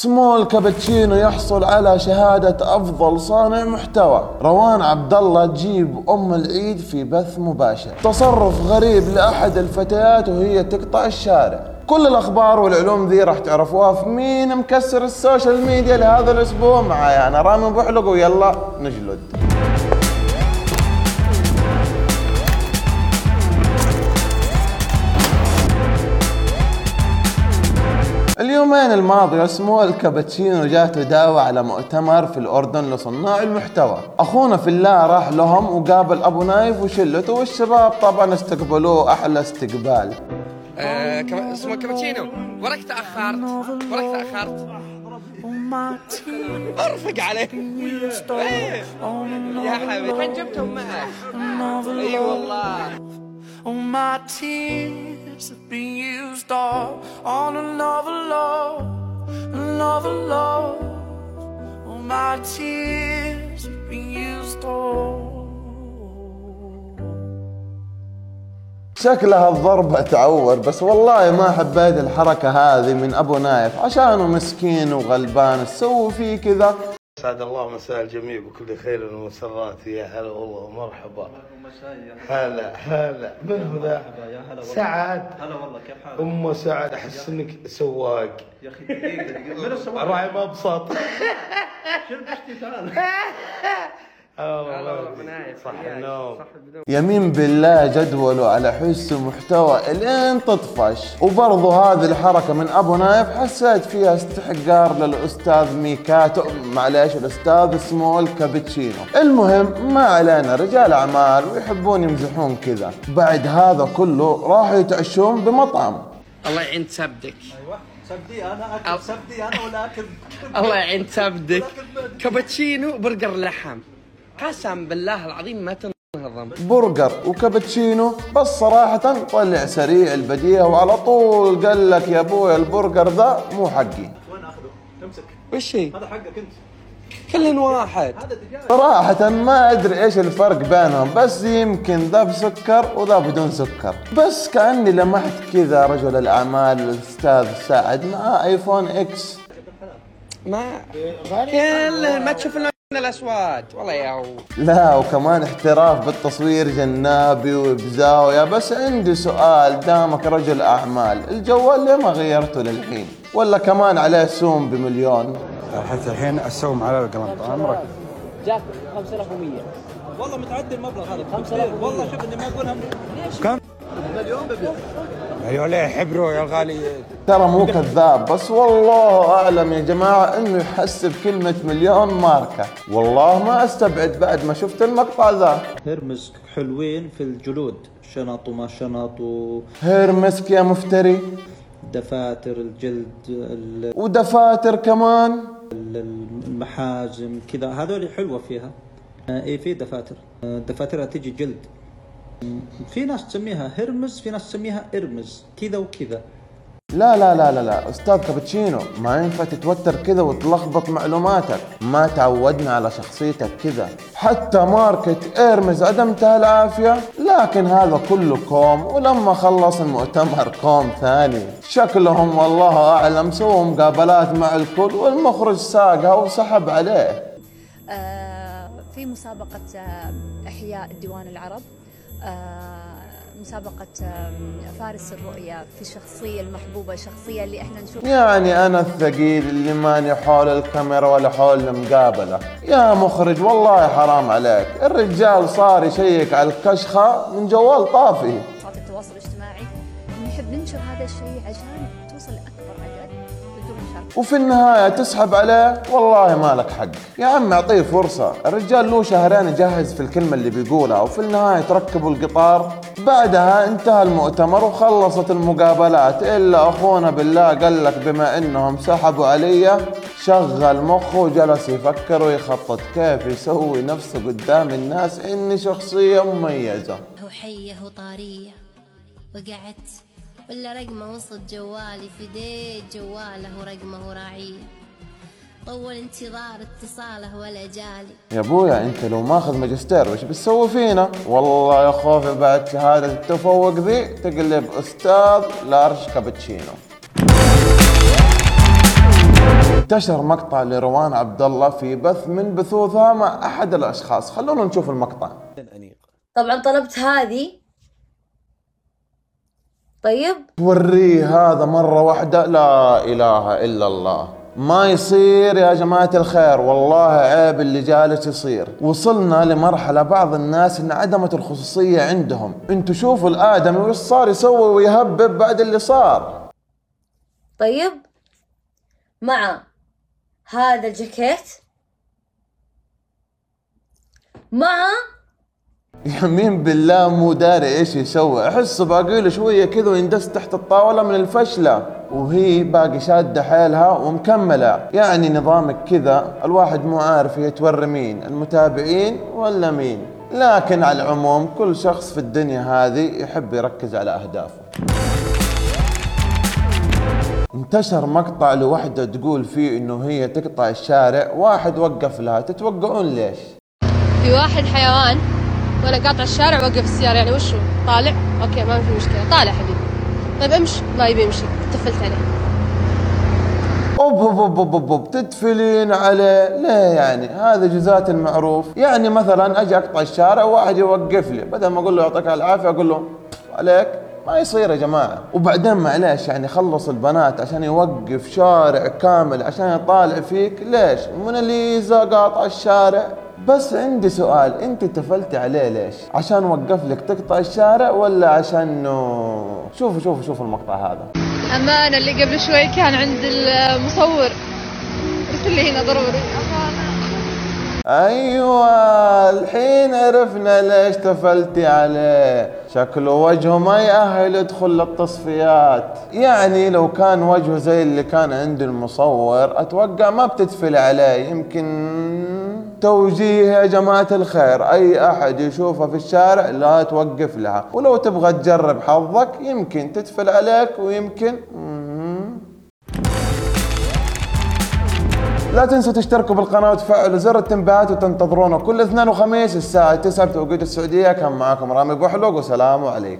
سمول كابتشينو يحصل على شهادة أفضل صانع محتوى. روان عبد الله تجيب أم العيد في بث مباشر. تصرف غريب لأحد الفتيات وهي تقطع الشارع. كل الأخبار والعلوم ذي راح تعرفوها في مين مكسر ال social media لهذا الأسبوع. معايا أنا رامي بحلق ويلا نجلد. اليومين الماضية اسمه الكابتشينو جاته دعوة على مؤتمر في الأردن لصناع المحتوى. أخونا في الله راح لهم وقابل أبو نايف وشلته والشباب طبعا استقبلوه أحلى استقبال. آه، كما- اسمه كابتشينو. وراك تأخرت. وراك تأخرت. أرفق عليه إيه. يا حبيبي. كان جبتهم معك؟ إي والله. All on another love, another love. All my tears have been used all. شكلها الضربة تعور بس والله ما حبيت الحركة هذه من أبو نايف عشانه مسكين وغلبان تسوي فيه كذا سعد الله مساء الجميع بكل خير ومسرات يا هلا والله ومرحبا هلا هلا من هو ذا؟ سعد هلا والله كيف حالك؟ أم سعد أحس إنك سواق يا أخي دقيقة دقيقة من السواق؟ راعي مبسط شو بشتي تعال آه. صح. النوم. يمين بالله جدوله على حس محتوى الين تطفش. وبرضو هذه الحركة من أبو نايف حسيت فيها استحقار للأستاذ ميكاتو. معليش الأستاذ سمول كابتشينو. المهم ما علينا رجال أعمال ويحبون يمزحون كذا. بعد هذا كله راحوا يتعشون بمطعم. الله يعين سبدك. أيوه سبدي أنا أكل سبدي أنا ولا أكل. الله يعين سبدك. كابتشينو برجر لحم. قسم بالله العظيم ما تنهضم برجر وكابتشينو بس صراحة طلع سريع البديهة وعلى طول قال لك يا أبوي البرجر ذا مو حقي. وين آخذه؟ امسك وش هي؟ هذا حقك أنت. كلن واحد. هذا دجاج صراحة ما أدري إيش الفرق بينهم بس يمكن ذا بسكر وذا بدون سكر. بس كأني لمحت كذا رجل الأعمال الأستاذ سعد مع iPhone X ما كلن ما تشوف الاسود والله يا هو لا وكمان احتراف بالتصوير جنابي وبزاوية. بس عندي سؤال دامك رجل أعمال الجوال ليه ما غيرته للحين؟ ولا كمان عليه سوم بمليون؟ حتى الحين أسوم على القلم عمرك. جاك 5100 والله متعدي المبلغ هذا. 5000 والله شوف إني ما أقولها. كم؟ مليون ببيع أيوه ليه حبروا يا الغالي؟ ترى مو كذاب بس والله أعلم يا جماعة إنه يحسب كلمة مليون ماركة. والله ما أستبعد بعد ما شفت المقطع ذا. هرمز حلوين في الجلود. شنط وما شنط هيرمسك يا مفتري. ودفاتر الجلد ال- ودفاتر كمان. ال- المحازم كذا. هذول حلوة فيها. آه، إيه في دفاتر. آه، دفاترها تجي جلد. في ناس تسميها هرمز في ناس تسميها إرمز كذا وكذا. لا لا لا لا لا. أستاذ كابتشينو ما ينفع تتوتر كذا وتلخبط معلوماتك. ما تعودنا على شخصيتك كذا. حتى ماركة Hermes عدمتها العافية. لكن هذا كله كوم ولما خلص المؤتمر كوم ثاني. شكلهم والله أعلم. سووا مقابلات مع الكل والمخرج ساقها وسحب عليه. آه، في مسابقة آه، إحياء ديوان العرب. مسابقة آه، فارس الرؤية في الشخصية المحبوبة الشخصية اللي إحنا نشوف يعني أنا الثقيل اللي ماني حول الكاميرا ولا حول المقابلة. يا مخرج والله حرام عليك. الرجال صار يشيك على الكشخة من جوال طافي. منصات التواصل الاجتماعي. نحب ننشر هذا الشيء عشان توصل لأكبر عدد. وفي النهاية تسحب عليه والله ما لك حق. يا عم أعطيه فرصة. الرجال له شهرين يجهز في الكلمة اللي بيقولها وفي النهاية تركبوا القطار. بعدها انتهى المؤتمر وخلصت المقابلات إلا أخونا بالله قال لك بما إنهم سحبوا علي شغل مخه وجلس يفكر ويخطط كيف يسوي نفسه قدام الناس إني شخصية مميزة. هو حية هو طارية وقعدت ولا رقمه وسط جوالي في ديت جواله ورقمه وراعية طول انتظار اتصاله ولا جالي. يا أبويا أنت لو ماخذ ماجستير وش بتسوي فينا؟ والله يا خوفي بعد شهادة التفوق ذي تقلب أستاذ لارش كابتشينو. انتشر مقطع لروان عبد الله في بث من بثوثها مع أحد الأشخاص. خلونا نشوف المقطع. طبعا طلبت هذه طيب. وريه هذا مرة واحدة. لا إله إلا الله. ما يصير يا جماعة الخير. والله عيب اللي جالس يصير. وصلنا لمرحلة بعض الناس انعدمت الخصوصية عندهم. أنتوا شوفوا الآدمي وش صار يسوي ويهبب بعد اللي صار. طيب. مع هذا الجاكيت. مع يمين بالله مو داري إيش يسوي. احسه باقي له شوية كذا ويندس تحت الطاولة من الفشلة. وهي باقي شادة حيلها ومكملة. يعني نظامك كذا الواحد مو عارف هي توري مين المتابعين ولا مين. لكن على العموم كل شخص في الدنيا هذه يحب يركز على أهدافه. انتشر مقطع لوحدة تقول فيه إنه هي تقطع الشارع واحد وقف لها. تتوقعون ليش؟ في واحد حيوان وأنا قاطع الشارع وقف السيارة يعني وشو؟ طالع؟ أوكي ما في مشكلة. طالع حبيبي. طيب امشي. ما يبي يمشي. تفلت عليه. أوب أوب أوب أوب أوب. تتفلين عليه. ليه يعني هذا جزات المعروف. يعني مثلا أجي أقطع الشارع وواحد يوقف لي. بدل ما أقول له يعطيك العافية أقول له عليك. ما يصير يا جماعة. وبعدين معليش يعني خلص البنات عشان يوقف شارع كامل عشان يطالع فيك. ليش؟ موناليزا قاطع الشارع؟ بس عندي سؤال انت تفلتي عليه ليش؟ عشان وقف لك تقطع الشارع ولا عشان انه شوفوا شوفوا شوفوا المقطع هذا. أمانة اللي قبل شوي كان عند المصور. ارسل لي هنا ضروري أيوه الحين عرفنا ليش تفلتي عليه. شكله وجهه ما يأهل يدخل للتصفيات. يعني لو كان وجهه زي اللي كان عند المصور أتوقع ما بتتفل عليه يمكن توجيه يا جماعة الخير. أي أحد يشوفها في الشارع لا توقف لها. ولو تبغى تجرب حظك يمكن تتفل عليك ويمكن لا تنسوا تشتركوا بالقناة وتفعلوا زر التنبيهات وتنتظرونا كل اثنين وخميس الساعة 9 بتوقيت السعودية. كان معاكم رامي بوحلوق وسلام عليكم.